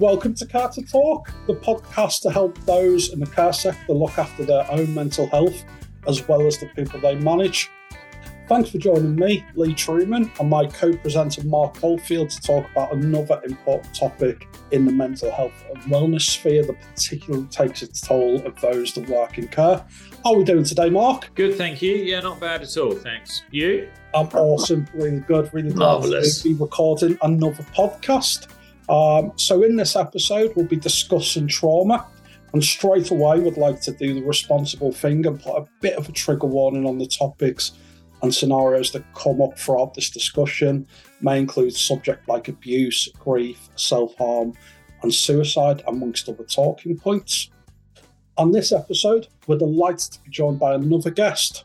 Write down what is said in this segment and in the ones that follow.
Welcome to Care to Talk, the podcast to help those in the care sector look after their own mental health as well as the people they manage. Thanks for joining me, Lee Truman, and my co presenter Marc Oldfield to talk about another important topic in the mental health and wellness sphere that particularly takes its toll of those that work in care. How are we doing today, Marc? Good, thank you. Yeah, not bad at all. Thanks. You? I'm awesome, really good, really glad Marvellous. to be recording another podcast. Um, so, in this episode, we'll be discussing trauma. And straight away, would like to do the responsible thing and put a bit of a trigger warning on the topics and scenarios that come up throughout this discussion. May include subject like abuse, grief, self harm, and suicide, amongst other talking points. On this episode, we're delighted to be joined by another guest.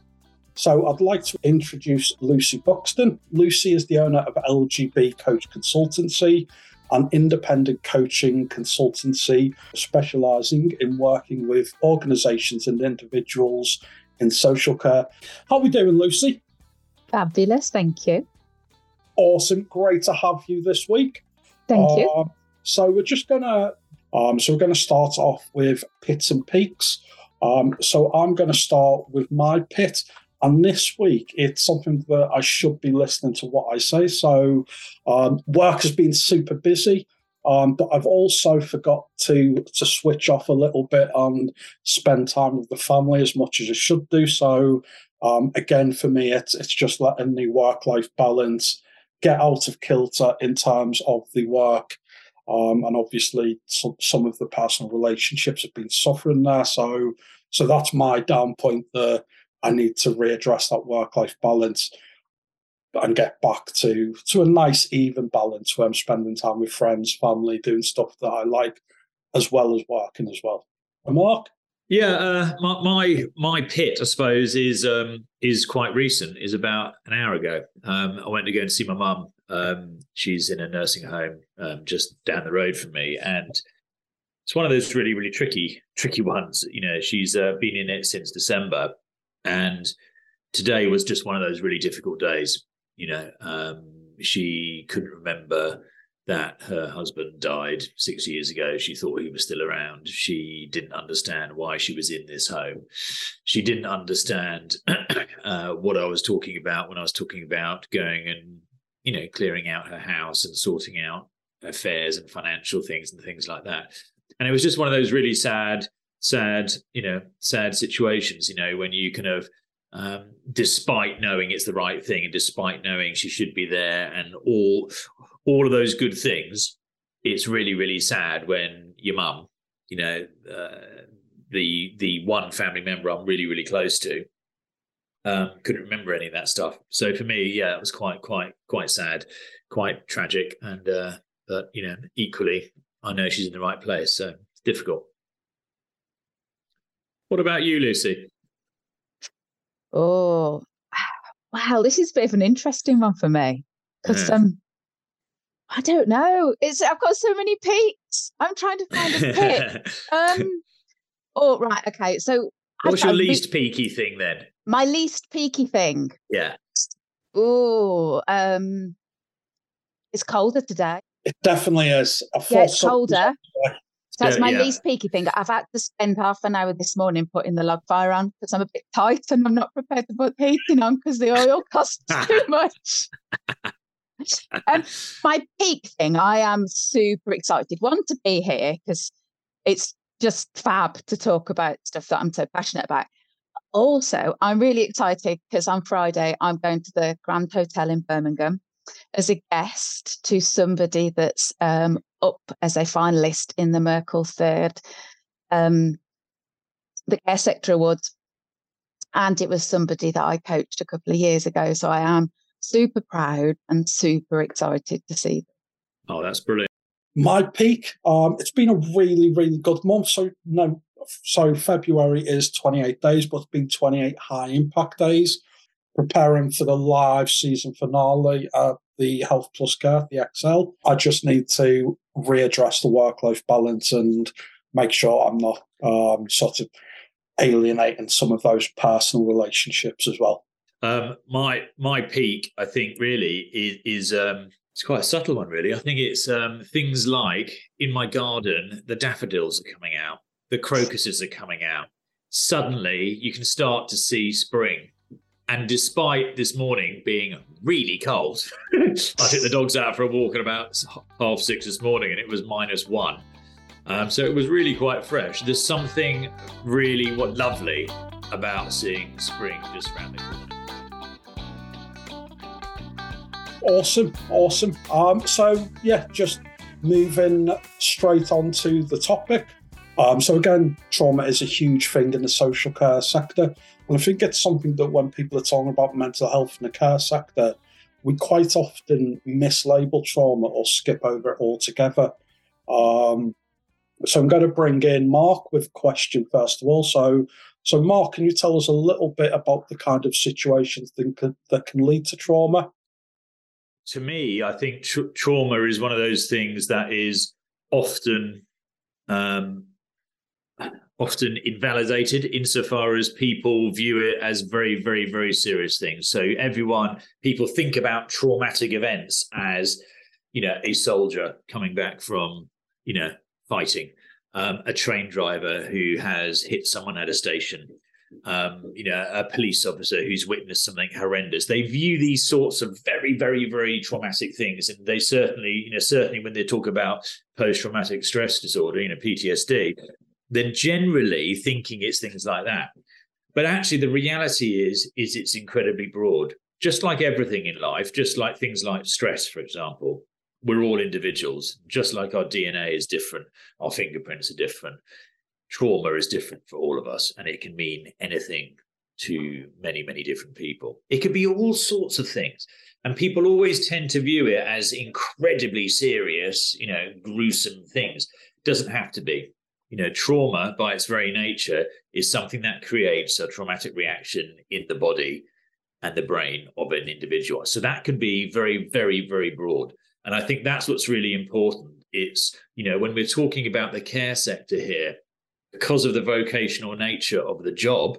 So I'd like to introduce Lucy Buxton. Lucy is the owner of LjB Coach Consultancy, an independent coaching consultancy specializing in working with organizations and individuals in social care. How are we doing, Lucy? Fabulous, thank you. Awesome. Great to have you this week. Thank you. Um, so we're just gonna um, so we're gonna start off with pits and peaks. Um, so I'm gonna start with my pit. And this week, it's something that I should be listening to what I say. So, um, work has been super busy, um, but I've also forgot to to switch off a little bit and spend time with the family as much as I should do. So, um, again, for me, it's it's just letting the work life balance get out of kilter in terms of the work. Um, and obviously, some, some of the personal relationships have been suffering there. So, so that's my down point there. I need to readdress that work life balance and get back to to a nice even balance where I'm spending time with friends, family, doing stuff that I like, as well as working as well. Marc, Yeah, uh, my, my my pit, I suppose, is um, is quite recent. Is about an hour ago. Um, I went to go and see my mum. Um, she's in a nursing home um, just down the road from me, and it's one of those really really tricky tricky ones. You know, she's uh, been in it since December, and today was just one of those really difficult days. You know, um, she couldn't remember that her husband died six years ago. She thought he was still around. She didn't understand why she was in this home. She didn't understand uh, what I was talking about when I was talking about going and, you know, clearing out her house and sorting out affairs and financial things and things like that. And it was just one of those really sad, sad, you know, sad situations, you know, when you kind of, um, despite knowing it's the right thing and despite knowing she should be there and all all of those good things, it's really really sad when your mum, you know, uh, the the one family member I'm really really close to, um, couldn't remember any of that stuff. So for me, yeah, it was quite quite quite sad, quite tragic, and uh, but you know, equally, I know she's in the right place, so it's difficult. What about you, Lucy? Oh, wow, this is a bit of an interesting one for me because Yeah. um, I don't know. It's I've got so many peaks. I'm trying to find a peak. um, oh right, okay. So I've What's your got a re- least peaky thing then? my least peaky thing? Yeah. Oh, um, it's colder today. it definitely is. I Yeah, it's colder. up there. So that's my yeah. least peaky thing. I've had to spend half an hour this morning putting the log fire on because I'm a bit tight and I'm not prepared to put the heating on because the oil costs too much. um, my peak thing, I am super excited. One, to be here because it's just fab to talk about stuff that I'm so passionate about. Also, I'm really excited because on Friday I'm going to the Grand Hotel in Birmingham as a guest to somebody that's um, up as a finalist in the Markel Third, um, the Care Sector Awards. And it was somebody that I coached a couple of years ago. So I am super proud and super excited to see them. Oh, that's brilliant. My peak. Um, it's been a really, really good month. So no, so February is 28 days, but it's been 28 high impact days. Preparing for the live season finale at the Health Plus Care, the ExCeL. I just need to readdress the work life balance and make sure I'm not um, sort of alienating some of those personal relationships as well. Um, my my peak, I think, really is, is um, It's quite a subtle one, really. I think it's um, things like in my garden, the daffodils are coming out, the crocuses are coming out. Suddenly, you can start to see spring. And despite this morning being really cold, I took the dogs out for a walk at about half six this morning and it was minus one. Um, so it was really quite fresh. There's something really what lovely about seeing spring just around the corner. Awesome, awesome. Um, so yeah, just moving straight on to the topic. Um, so again, trauma is a huge thing in the social care sector, and I think it's something that when people are talking about mental health in the care sector, we quite often mislabel trauma or skip over it altogether. Um, so I'm going to bring in Marc with a question first of all. So, so Marc, can you tell us a little bit about the kind of situations that can, that can lead to trauma? To me, I think tra- trauma is one of those things that is often um, often invalidated insofar as people view it as very, very, very serious things. So everyone, people think about traumatic events as, you know, a soldier coming back from, you know, fighting, um, a train driver who has hit someone at a station, um, you know, a police officer who's witnessed something horrendous. They view these sorts of very, very, very traumatic things, and they certainly, you know, certainly when they talk about post-traumatic stress disorder, you know, PTSD, then generally thinking it's things like that. But actually, the reality is, is it's incredibly broad. Just like everything in life, just like things like stress, for example, we're all individuals, just like our DNA is different, our fingerprints are different. Trauma is different for all of us, and it can mean anything to many, many different people. It could be all sorts of things. And people always tend to view it as incredibly serious, you know, gruesome things. Doesn't have to be. You know, trauma by its very nature is something that creates a traumatic reaction in the body and the brain of an individual. So that can be very, very, very broad. And I think that's what's really important. It's, you know, when we're talking about the care sector here, because of the vocational nature of the job,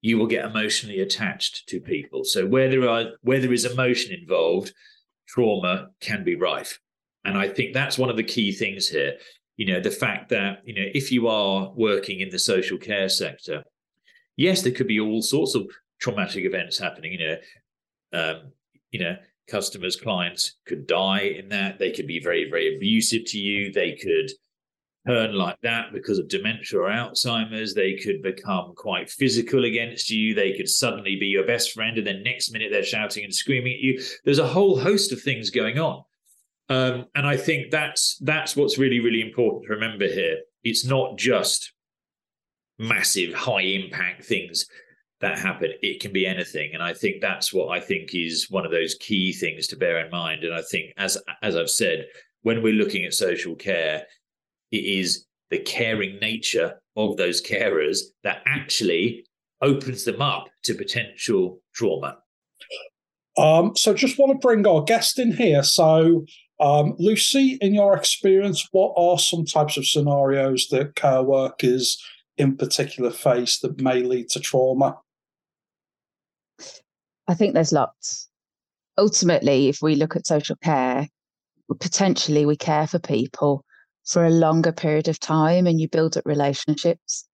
you will get emotionally attached to people. So where there are where there is emotion involved, trauma can be rife. And I think that's one of the key things here. You know, the fact that, you know, if you are working in the social care sector, yes, there could be all sorts of traumatic events happening, you know, um, you know, customers, clients could die in that. They could be very, very abusive to you. They could turn like that because of dementia or Alzheimer's. They could become quite physical against you. They could suddenly be your best friend, and then next minute they're shouting and screaming at you. There's a whole host of things going on. Um, and I think that's that's what's really, really important to remember here. It's not just massive high impact things that happen. It can be anything, and I think that's what I think is one of those key things to bear in mind. And I think, as as I've said, when we're looking at social care, it is the caring nature of those carers that actually opens them up to potential trauma. Um, so, just want to bring our guest in here. So, um, Lucy, in your experience, what are some types of scenarios that care workers in particular face that may lead to trauma? I think there's lots. Ultimately, if we look at social care, potentially we care for people for a longer period of time and you build up relationships.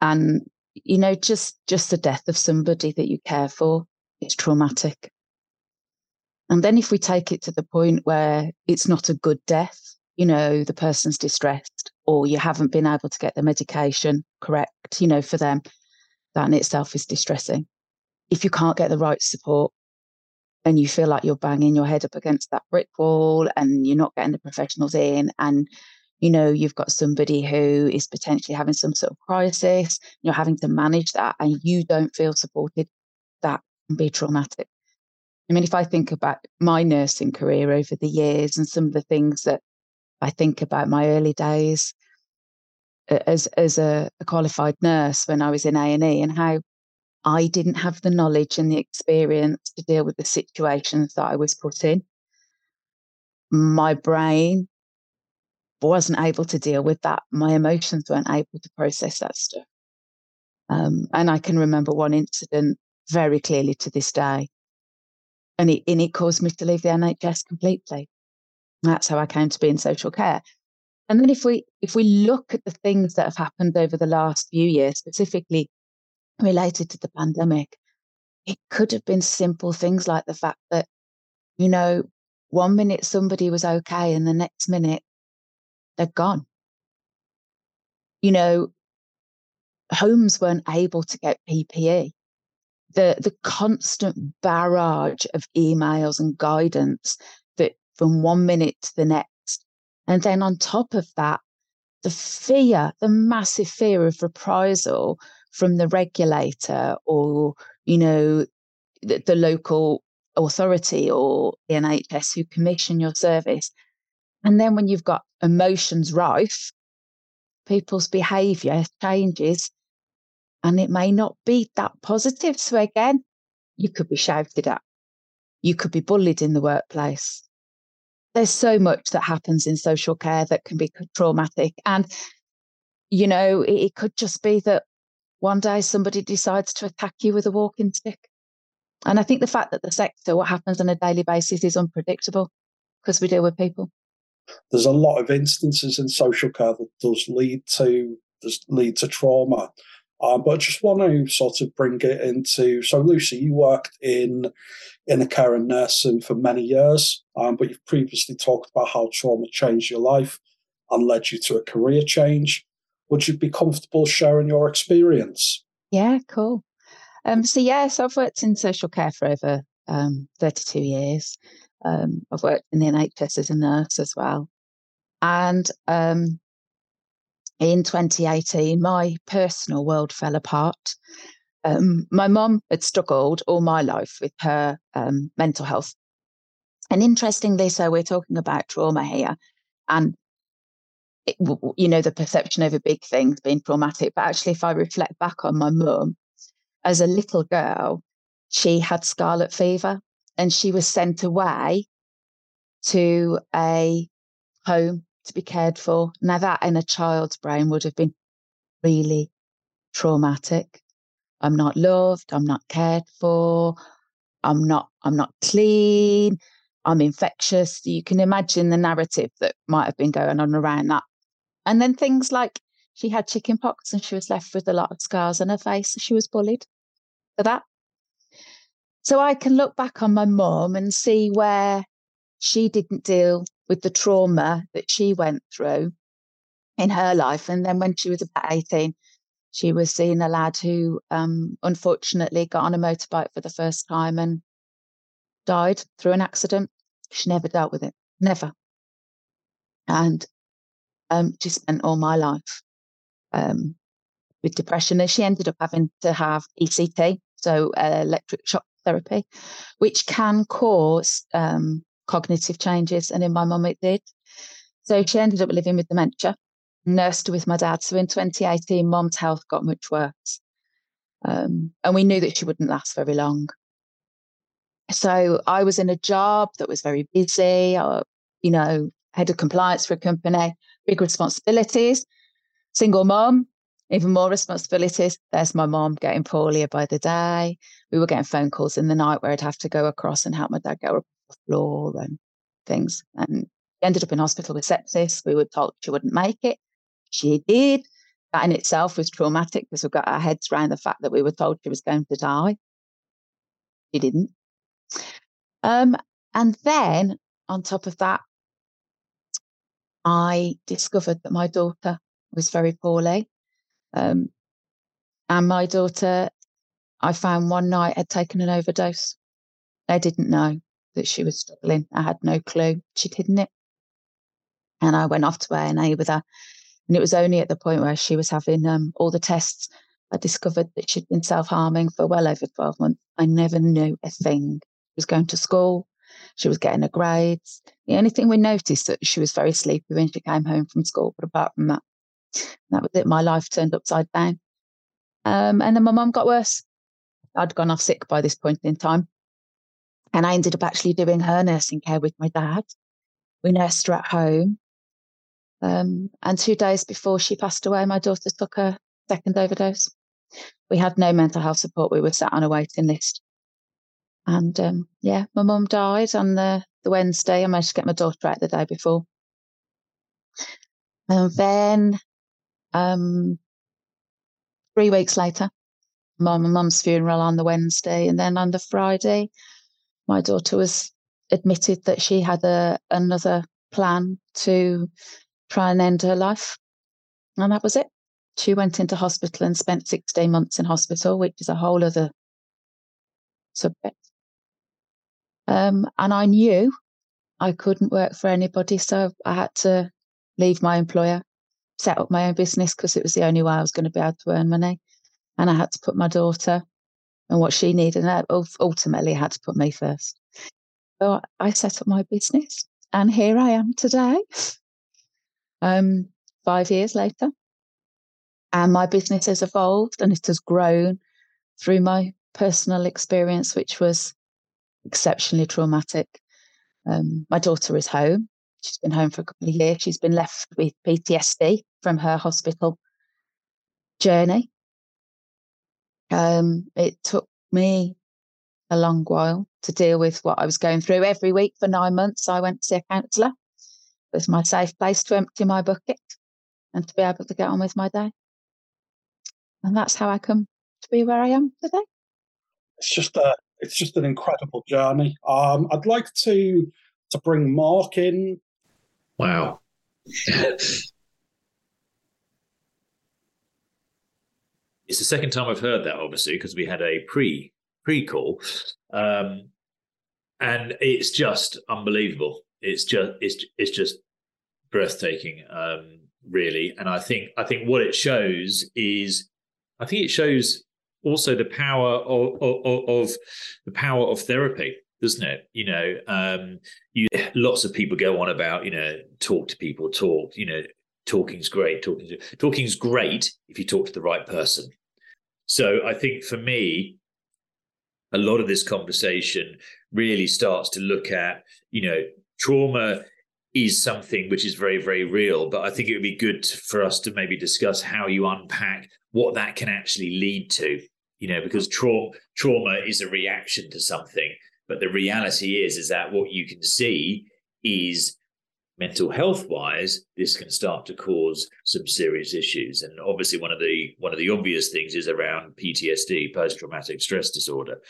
And, you know, just just the death of somebody that you care for is traumatic. And then if we take it to the point where it's not a good death, you know, the person's distressed or you haven't been able to get the medication correct, you know, for them, that in itself is distressing. If you can't get the right support and you feel like you're banging your head up against that brick wall and you're not getting the professionals in and you know you've got somebody who is potentially having some sort of crisis you're having to manage that and you don't feel supported that can be traumatic i mean if i think about my nursing career over the years and some of the things that i think about my early days as as a, a qualified nurse when i was in a&e and how I didn't have the knowledge and the experience to deal with the situations that I was put in. My brain wasn't able to deal with that. My emotions weren't able to process that stuff. Um, and I can remember one incident very clearly to this day. And it and it caused me to leave the NHS completely. That's how I came to be in social care. And then if we if we look at the things that have happened over the last few years, specifically related to the pandemic, it could have been simple things like the fact that, you know, one minute somebody was okay and the next minute they're gone. You know, homes weren't able to get PPE. The the constant barrage of emails and guidance that from one minute to the next. And then on top of that, the fear, the massive fear of reprisal from the regulator or, you know, the, the local authority or the NHS who commission your service. And then when you've got emotions rife, people's behaviour changes and it may not be that positive. So again, you could be shouted at, you could be bullied in the workplace. There's so much that happens in social care that can be traumatic. And, you know, it, it could just be that one day somebody decides to attack you with a walking stick. And I think the fact that the sector, what happens on a daily basis, is unpredictable because we deal with people. There's a lot of instances in social care that does lead to does lead to trauma. Um, but I just want to sort of bring it into. So, Lucy, you worked in in a care and nursing for many years, um, but you've previously talked about how trauma changed your life and led you to a career change. Would you be comfortable sharing your experience? Yeah, cool. Um, so, yeah, so I've worked in social care for over um, 32 years. Um, I've worked in the NHS as a nurse as well. And um, in 2018, my personal world fell apart. Um, my mum had struggled all my life with her um, mental health. And interestingly, so we're talking about trauma here, and it, you know the perception of a big thing being traumatic. But actually, if I reflect back on my mum, as a little girl, she had scarlet fever, and she was sent away to a home to be cared for. Now, that in a child's brain would have been really traumatic. I'm not loved. I'm not cared for. I'm not. I'm not clean. I'm infectious. You can imagine the narrative that might have been going on around that. And then things like she had chicken pox and she was left with a lot of scars on her face. She was bullied for that. So I can look back on my mum and see where she didn't deal with the trauma that she went through in her life. And then when she was about 18, she was seeing a lad who um, unfortunately got on a motorbike for the first time and died through an accident. She never dealt with it, never. And um, she spent all my life um, with depression. And she ended up having to have ECT, so uh, electric shock therapy, which can cause um, cognitive changes, and in my mum it did. So she ended up living with dementia, nursed with my dad. So in 2018, mum's health got much worse. Um, and we knew that she wouldn't last very long. So I was in a job that was very busy, uh, you know, head of compliance for a company, big responsibilities, single mom, even more responsibilities. There's my mom getting poorlier by the day. We were getting phone calls in the night where I'd have to go across and help my dad get floor and things. And she ended up in hospital with sepsis. We were told she wouldn't make it. She did. That in itself was traumatic because we got our heads around the fact that we were told she was going to die. She didn't. Um, and then on top of that, I discovered that my daughter was very poorly. Um, and my daughter, I found one night had taken an overdose. I didn't know that she was struggling. I had no clue. She'd hidden it. And I went off to A&E with her. And it was only at the point where she was having um, all the tests, I discovered that she'd been self harming for well over 12 months. I never knew a thing. She was going to school, she was getting her grades. The only thing we noticed that she was very sleepy when she came home from school. But apart from that, that was it. My life turned upside down. Um, and then my mum got worse. I'd gone off sick by this point in time. And I ended up actually doing her nursing care with my dad. We nursed her at home. Um, and two days before she passed away, my daughter took her second overdose. We had no mental health support. We were sat on a waiting list. And um, yeah, my mum died on the, the Wednesday. I managed to get my daughter out the day before. And then um, three weeks later, my mum's funeral on the Wednesday. And then on the Friday, my daughter was admitted that she had a, another plan to try and end her life. And that was it. She went into hospital and spent 16 months in hospital, which is a whole other subject. Um, and I knew I couldn't work for anybody, so I had to leave my employer, set up my own business because it was the only way I was going to be able to earn money. And I had to put my daughter and what she needed, and I ultimately had to put me first. So I set up my business, and here I am today, um, five years later. And my business has evolved and it has grown through my personal experience, which was exceptionally traumatic. Um, my daughter is home. She's been home for a couple of years. She's been left with PTSD from her hospital journey. Um, it took me a long while to deal with what I was going through. Every week for nine months, I went to see a counsellor. It was my safe place to empty my bucket and to be able to get on with my day. And that's how I come to be where I am today. It's just a, it's just an incredible journey. Um, I'd like to to bring Marc in. Wow. it's the second time I've heard that, obviously, because we had a pre pre call, um, and it's just unbelievable. It's just it's it's just breathtaking, um, really. And I think I think what it shows is, I think it shows also the power of, of, of the power of therapy doesn't it? You know, um, you lots of people go on about, you know, talk to people, talk, you know, talking's great. Talking talking's great if you talk to the right person. So I think for me, a lot of this conversation really starts to look at, you know, trauma is something which is very, very real. But I think it would be good for us to maybe discuss how you unpack what that can actually lead to, you know, because trauma trauma is a reaction to something. But the reality is, is that what you can see is mental health wise this can start to cause some serious issues. And obviously one of the one of the obvious things is around PTSD post traumatic stress disorder.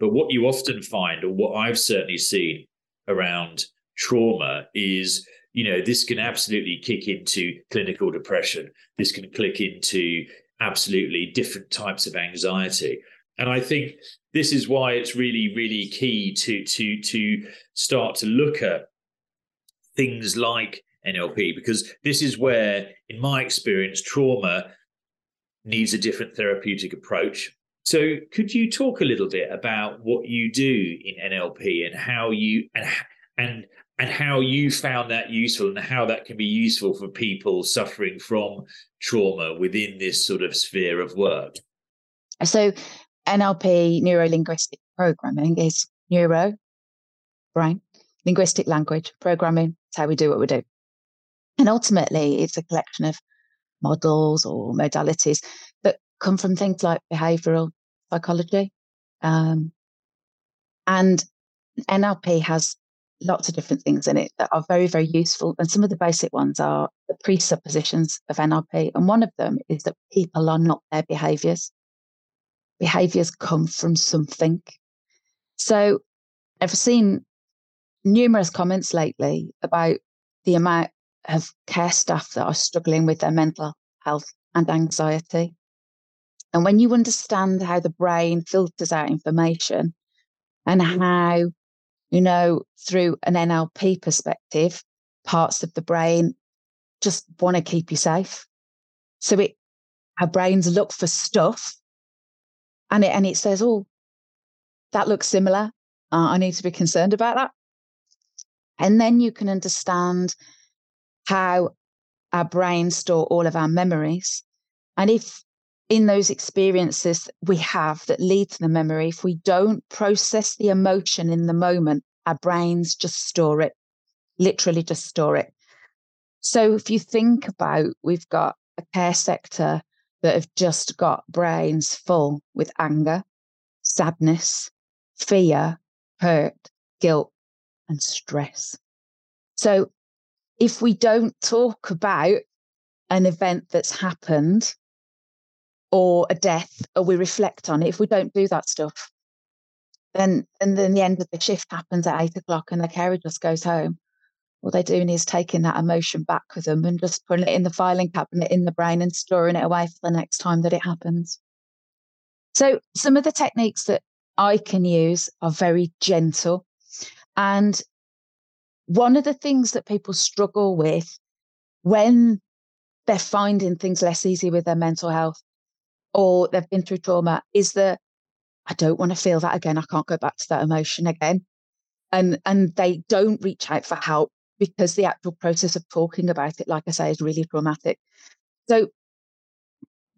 But what you often find or what I've certainly seen around trauma is you know this can absolutely kick into clinical depression. This can click into absolutely different types of anxiety. And I think this is why it's really, really key to to to start to look at things like NLP because this is where, in my experience, trauma needs a different therapeutic approach. So, could you talk a little bit about what you do in NLP and how you and and and how you found that useful and how that can be useful for people suffering from trauma within this sort of sphere of work? So, NLP, neuro linguistic programming, is neuro, brain, linguistic language, programming. It's how we do what we do. And ultimately, it's a collection of models or modalities that come from things like behavioral psychology. Um, and NLP has lots of different things in it that are very, very useful. And some of the basic ones are the presuppositions of NLP. And one of them is that people are not their behaviors behaviors come from something. So I've seen numerous comments lately about the amount of care staff that are struggling with their mental health and anxiety. And when you understand how the brain filters out information and how, you know, through an NLP perspective, parts of the brain just want to keep you safe. So it our brains look for stuff and it and it says, "Oh, that looks similar. Uh, I need to be concerned about that." And then you can understand how our brains store all of our memories, and if in those experiences we have that lead to the memory, if we don't process the emotion in the moment, our brains just store it, literally just store it. So if you think about, we've got a care sector that have just got brains full with anger, sadness, fear, hurt, guilt, and stress. So if we don't talk about an event that's happened or a death, or we reflect on it, if we don't do that stuff, then and then the end of the shift happens at eight o'clock and the carer just goes home. What they're doing is taking that emotion back with them and just putting it in the filing cabinet in the brain and storing it away for the next time that it happens. So some of the techniques that I can use are very gentle. And one of the things that people struggle with when they're finding things less easy with their mental health or they've been through trauma is that I don't want to feel that again. I can't go back to that emotion again. And and they don't reach out for help because the actual process of talking about it, like I say, is really traumatic. So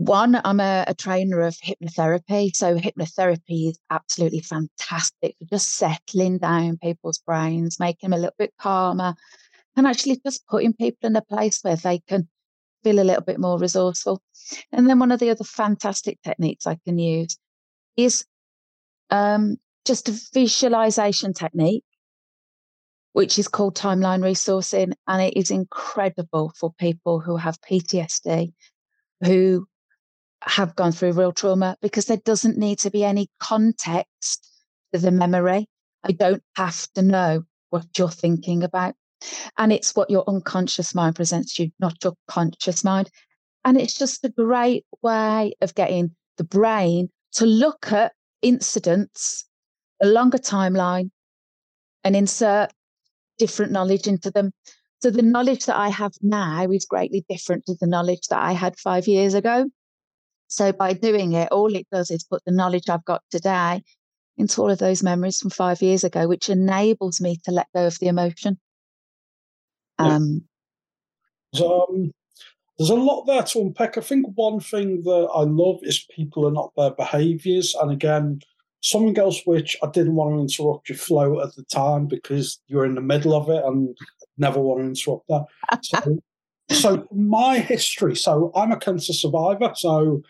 one, I'm a, a, trainer of hypnotherapy. So hypnotherapy is absolutely fantastic for just settling down people's brains, making them a little bit calmer, and actually just putting people in a place where they can feel a little bit more resourceful. And then one of the other fantastic techniques I can use is um, just a visualization technique, which is called timeline resourcing. And it is incredible for people who have PTSD, who have gone through real trauma, because there doesn't need to be any context to the memory. I don't have to know what you're thinking about. And it's what your unconscious mind presents you, not your conscious mind. And it's just a great way of getting the brain to look at incidents, a longer timeline, and insert different knowledge into them. So the knowledge that I have now is greatly different to the knowledge that I had five years ago. So by doing it, all it does is put the knowledge I've got today into all of those memories from five years ago, which enables me to let go of the emotion. Um, um, there's a lot there to unpack. I think one thing that I love is people are not their behaviours. And again, something else which I didn't want to interrupt your flow at the time because you're in the middle of it and never want to interrupt that. So, so my history, so I'm a cancer survivor. So,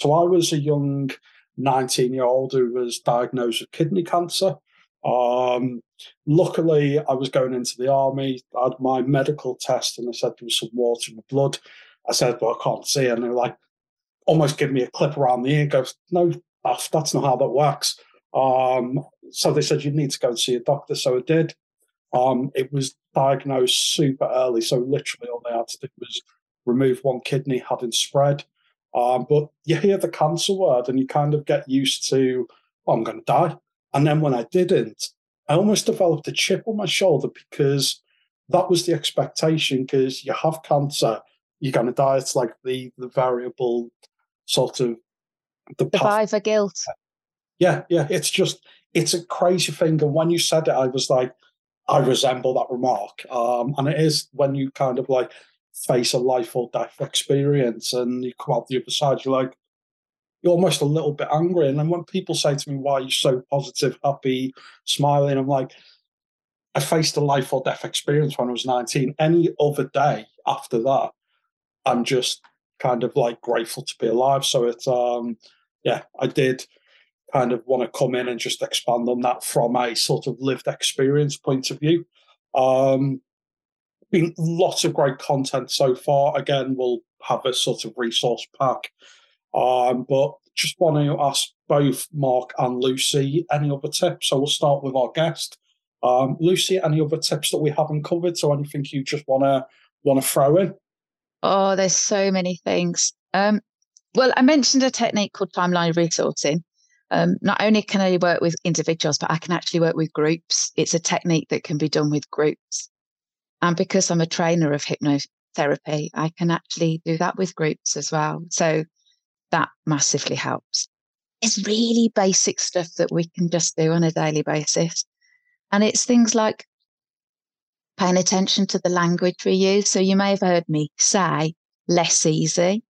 so I was a young 19 year old who was diagnosed with kidney cancer. Um, luckily, I was going into the army. I had my medical test, and they said there was some water in the blood. I said, "Well, I can't see," and they're like, almost give me a clip around the ear. Goes, "No, that's not how that works." Um, so they said you need to go and see a doctor. So I did. Um, it was diagnosed super early, so literally all they had to do was remove one kidney, hadn't spread. Um, but you hear the cancer word, and you kind of get used to, oh, "I'm going to die." And then when I didn't, I almost developed a chip on my shoulder because that was the expectation. Because you have cancer, you're going to die. It's like the the variable sort of the survivor path. guilt. Yeah, yeah. It's just it's a crazy thing. And when you said it, I was like, I resemble that remark. Um, and it is when you kind of like face a life or death experience and you come out the other side, you're like, you're almost a little bit angry. And then when people say to me, why are you so positive, happy, smiling? I'm like, I faced a life or death experience when I was 19. Any other day after that, I'm just kind of like grateful to be alive. So it's, um, yeah, I did kind of want to come in and just expand on that from a sort of lived experience point of view. Um, been lots of great content so far. Again, we'll have a sort of resource pack um, but just want to ask both Marc and Lucy any other tips. So we'll start with our guest. Um, Lucy, any other tips that we haven't covered? So anything you just want to want to throw in? Oh, there's so many things. Um, well, I mentioned a technique called timeline resourcing. Um, not only can I work with individuals, but I can actually work with groups. It's a technique that can be done with groups. And because I'm a trainer of hypnotherapy, I can actually do that with groups as well. So that massively helps. It's really basic stuff that we can just do on a daily basis. And it's things like paying attention to the language we use. So you may have heard me say less easy.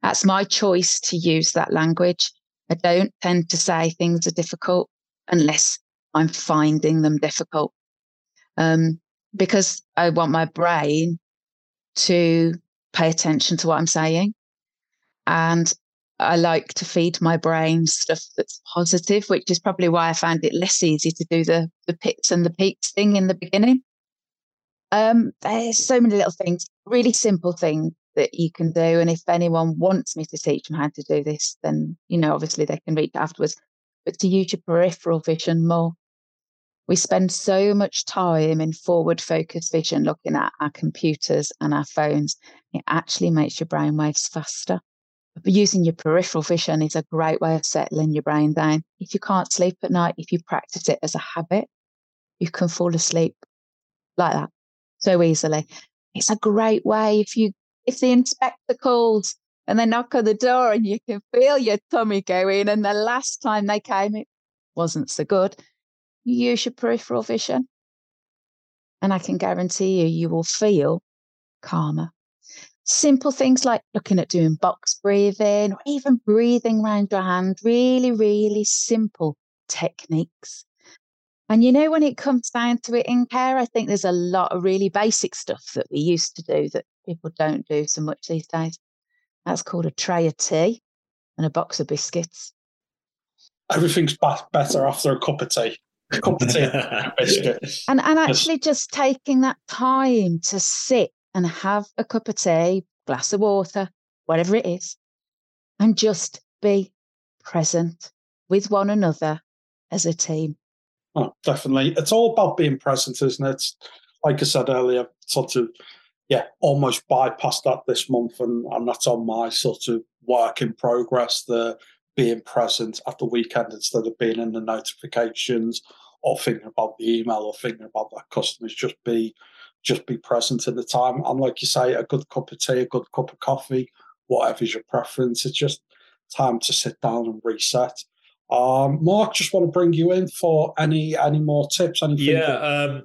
That's my choice to use that language. I don't tend to say things are difficult unless I'm finding them difficult. Um, because I want my brain to pay attention to what I'm saying. And I like to feed my brain stuff that's positive, which is probably why I found it less easy to do the the pits and the peaks thing in the beginning. Um, there's so many little things, really simple things that you can do. And if anyone wants me to teach them how to do this, then you know, obviously they can reach afterwards. But to use your peripheral vision more. We spend so much time in forward focus vision looking at our computers and our phones. It actually makes your brain waves faster. But using your peripheral vision is a great way of settling your brain down. If you can't sleep at night, if you practice it as a habit, you can fall asleep like that so easily. It's a great way if you if the inspector calls and they knock on the door and you can feel your tummy going, and the last time they came, it wasn't so good. You use your peripheral vision, and I can guarantee you, you will feel calmer. Simple things like looking at doing box breathing or even breathing around your hand, really, really simple techniques. And you know, when it comes down to it in care, I think there's a lot of really basic stuff that we used to do that people don't do so much these days. That's called a tray of tea and a box of biscuits. Everything's better after a cup of tea. A cup of tea and biscuit. And, and actually just taking that time to sit and have a cup of tea, glass of water, whatever it is, and just be present with one another as a team. Oh, definitely. It's all about being present, isn't it? Like I said earlier, sort of yeah, almost bypassed that this month, and, and that's on my sort of work in progress. The being present at the weekend instead of being in the notifications or thinking about the email or thinking about that customers. Just be, just be present in the time. And like you say, a good cup of tea, a good cup of coffee, whatever's your preference. It's just time to sit down and reset. Um, Marc, just want to bring you in for any any more tips. Anything yeah, um,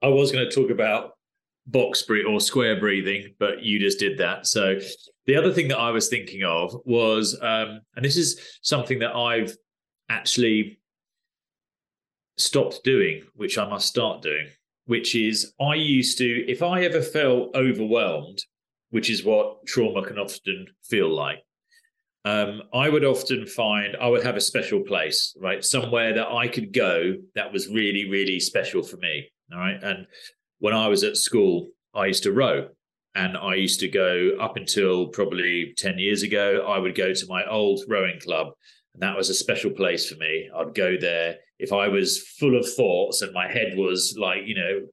I was going to talk about box breathing or square breathing, but you just did that. So the other thing that I was thinking of was, um, and this is something that I've actually stopped doing, which I must start doing, which is I used to, if I ever felt overwhelmed, which is what trauma can often feel like. Um, I would often find I would have a special place, right? Somewhere that I could go that was really, really special for me. All right. And when I was at school, I used to row. And I used to go up until probably 10 years ago, I would go to my old rowing club. And that was a special place for me. I'd go there. If I was full of thoughts and my head was like, you know,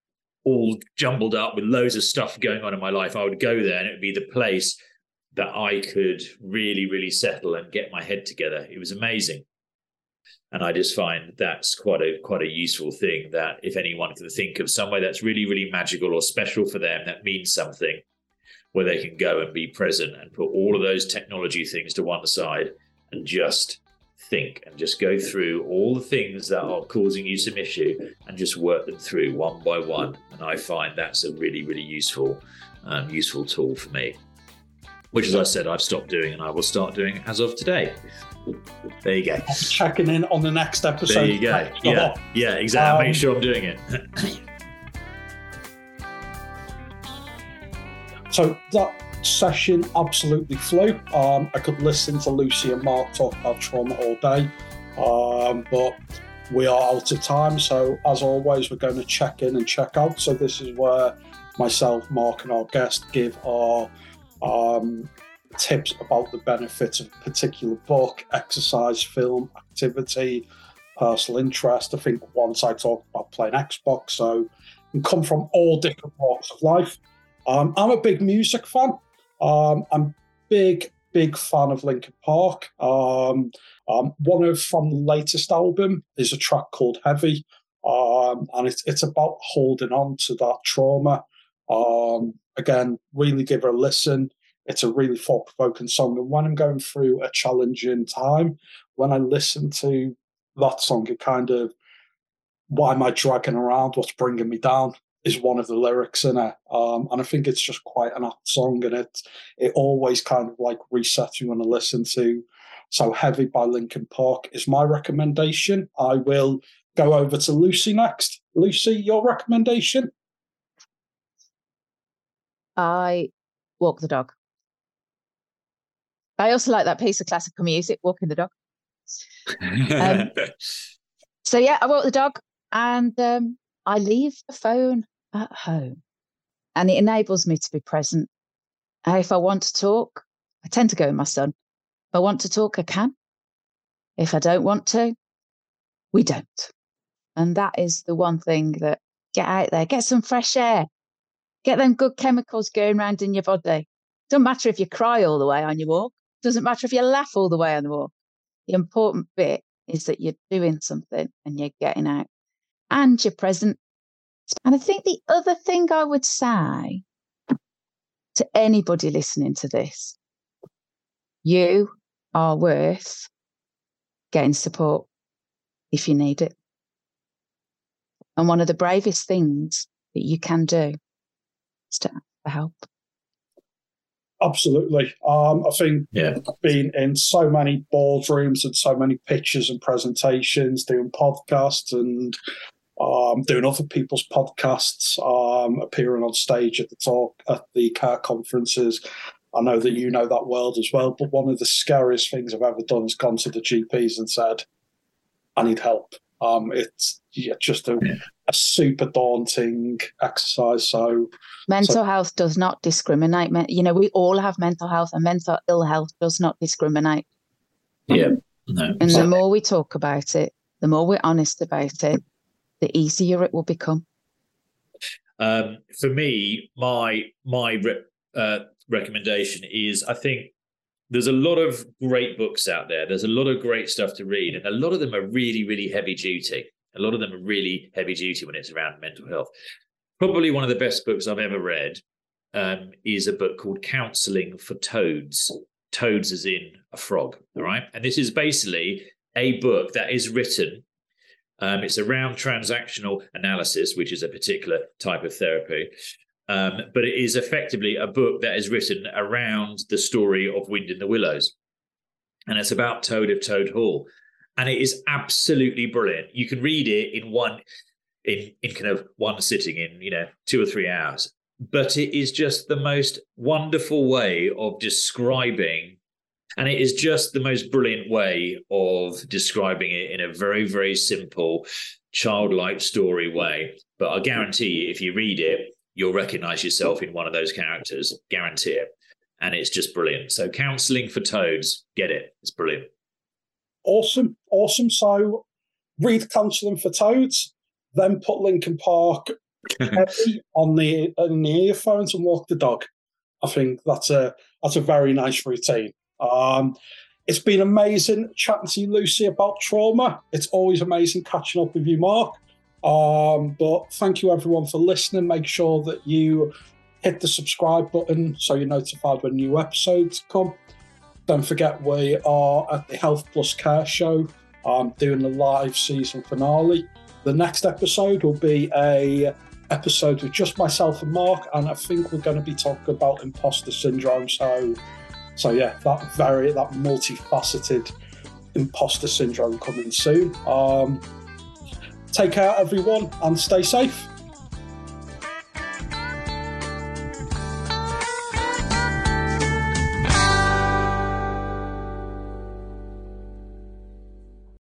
all jumbled up with loads of stuff going on in my life, I would go there and it would be the place that I could really, really settle and get my head together. It was amazing. And I just find that's quite a quite a useful thing that if anyone can think of somewhere that's really really magical or special for them that means something where they can go and be present and put all of those technology things to one side and just think and just go through all the things that are causing you some issue and just work them through one by one. And i find that's a really really useful um, useful tool for me which as i said i've stopped doing and i will start doing as of today there you go. Checking in on the next episode. There you go. Yeah, yeah, exactly. Um, Make sure I'm doing it. so that session absolutely flew. Um, I could listen to Lucy and Marc talk about trauma all day, um, but we are out of time. So as always, we're going to check in and check out. So this is where myself, Marc, and our guest give our um, tips about the benefits of a particular book, exercise, film, activity, personal interest. I think once I talked about playing Xbox, so you come from all different walks of life. Um, I'm a big music fan. Um, I'm big, big fan of Linkin Park. Um, um, one of from the latest album is a track called Heavy, um, and it's it's about holding on to that trauma. Um, again, really give her a listen. It's a really thought provoking song. And when I'm going through a challenging time, when I listen to that song, it kind of, why am I dragging around? What's bringing me down? Is one of the lyrics in it. Um, and I think it's just quite an apt song. And it, it always kind of like resets you when I listen to. So Heavy by Linkin Park is my recommendation. I will go over to Lucy next. Lucy, your recommendation? I walk the dog. I also like that piece of classical music, Walking the Dog. Um, so yeah, I walk the dog and um, I leave the phone at home and it enables me to be present. Uh, if I want to talk, I tend to go with my son. If I want to talk, I can. If I don't want to, we don't. And that is the one thing that get out there, get some fresh air, get them good chemicals going around in your body. Doesn't matter if you cry all the way on your walk. Doesn't matter if you laugh all the way on the walk. The important bit is that you're doing something and you're getting out and you're present. And I think the other thing I would say to anybody listening to this, you are worth getting support if you need it. And one of the bravest things that you can do to ask for help. Absolutely. Um, I think Yeah. being in so many boardrooms and so many pitches and presentations, doing podcasts and um, doing other people's podcasts, um, appearing on stage at the talk at the car conferences. I know that you know that world as well, but one of the scariest things I've ever done is gone to the GPs and said, "I need help." Um, it's yeah, just a, Yeah. A super daunting exercise. So Mental health does not discriminate. Men- You know, we all have mental health, and mental ill health does not discriminate. yeah. No. And the more we talk about it, the more we're honest about it, the easier it will become. Um, for me, my my re- uh, recommendation is I think there's a lot of great books out there. There's a lot of great stuff to read, and a lot of them are really, really heavy duty. A lot of them are really heavy duty when it's around mental health. Probably one of the best books I've ever read um, is a book called Counseling for Toads. Toads as in a frog, all right? And this is basically a book that is written um, it's around transactional analysis, which is a particular type of therapy. Um, but it is effectively a book that is written around the story of Wind in the Willows. And it's about Toad of Toad Hall. And it is absolutely brilliant. You can read it in one in in kind of one sitting in, you know, two or three hours. But it is just the most wonderful way of describing and it is just the most brilliant way of describing it in a very, very simple, childlike story way. But I guarantee you, if you read it, you'll recognize yourself in one of those characters. Guarantee it. And it's just brilliant. So, counseling for toads, get it. It's brilliant. Awesome, awesome. So read Counselling for Toads, then put Linkin Park on the on the earphones and walk the dog. I think that's a that's a very nice routine. Um, it's been amazing chatting to you, Lucy, about trauma. It's always amazing catching up with you, Marc. Um, but thank you everyone for listening. Make sure that you hit the subscribe button so you're notified when new episodes come. Don't forget we are at the Health Plus Care Show, um, doing the live season finale. The next episode will be a episode with just myself and Marc, and I think we're going to be talking about imposter syndrome. So, so yeah, that very that multifaceted imposter syndrome coming soon. Um, take care, everyone, and stay safe.